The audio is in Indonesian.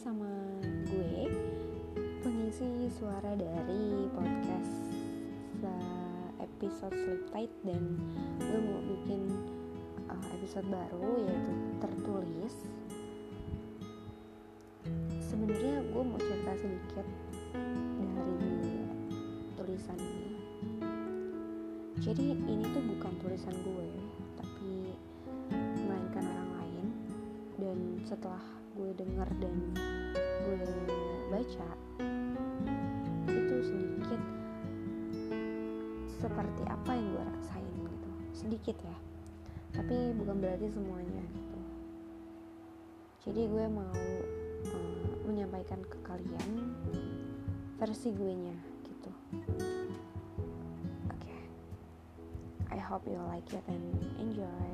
sama gue pengisi suara dari podcast eh, episode Sleep Tight dan gue mau bikin uh, episode baru yaitu tertulis. Sebenarnya gue mau cerita sedikit dari tulisan ini. Jadi ini tuh bukan tulisan gue tapi melainkan orang lain. Dan setelah gue dengar dan gue baca itu sedikit seperti apa yang gue rasain gitu. Sedikit ya tapi bukan berarti semuanya gitu. Jadi gue mau uh, menyampaikan ke kalian versi gue nya gitu. Oke. Okay. I hope you like it and enjoy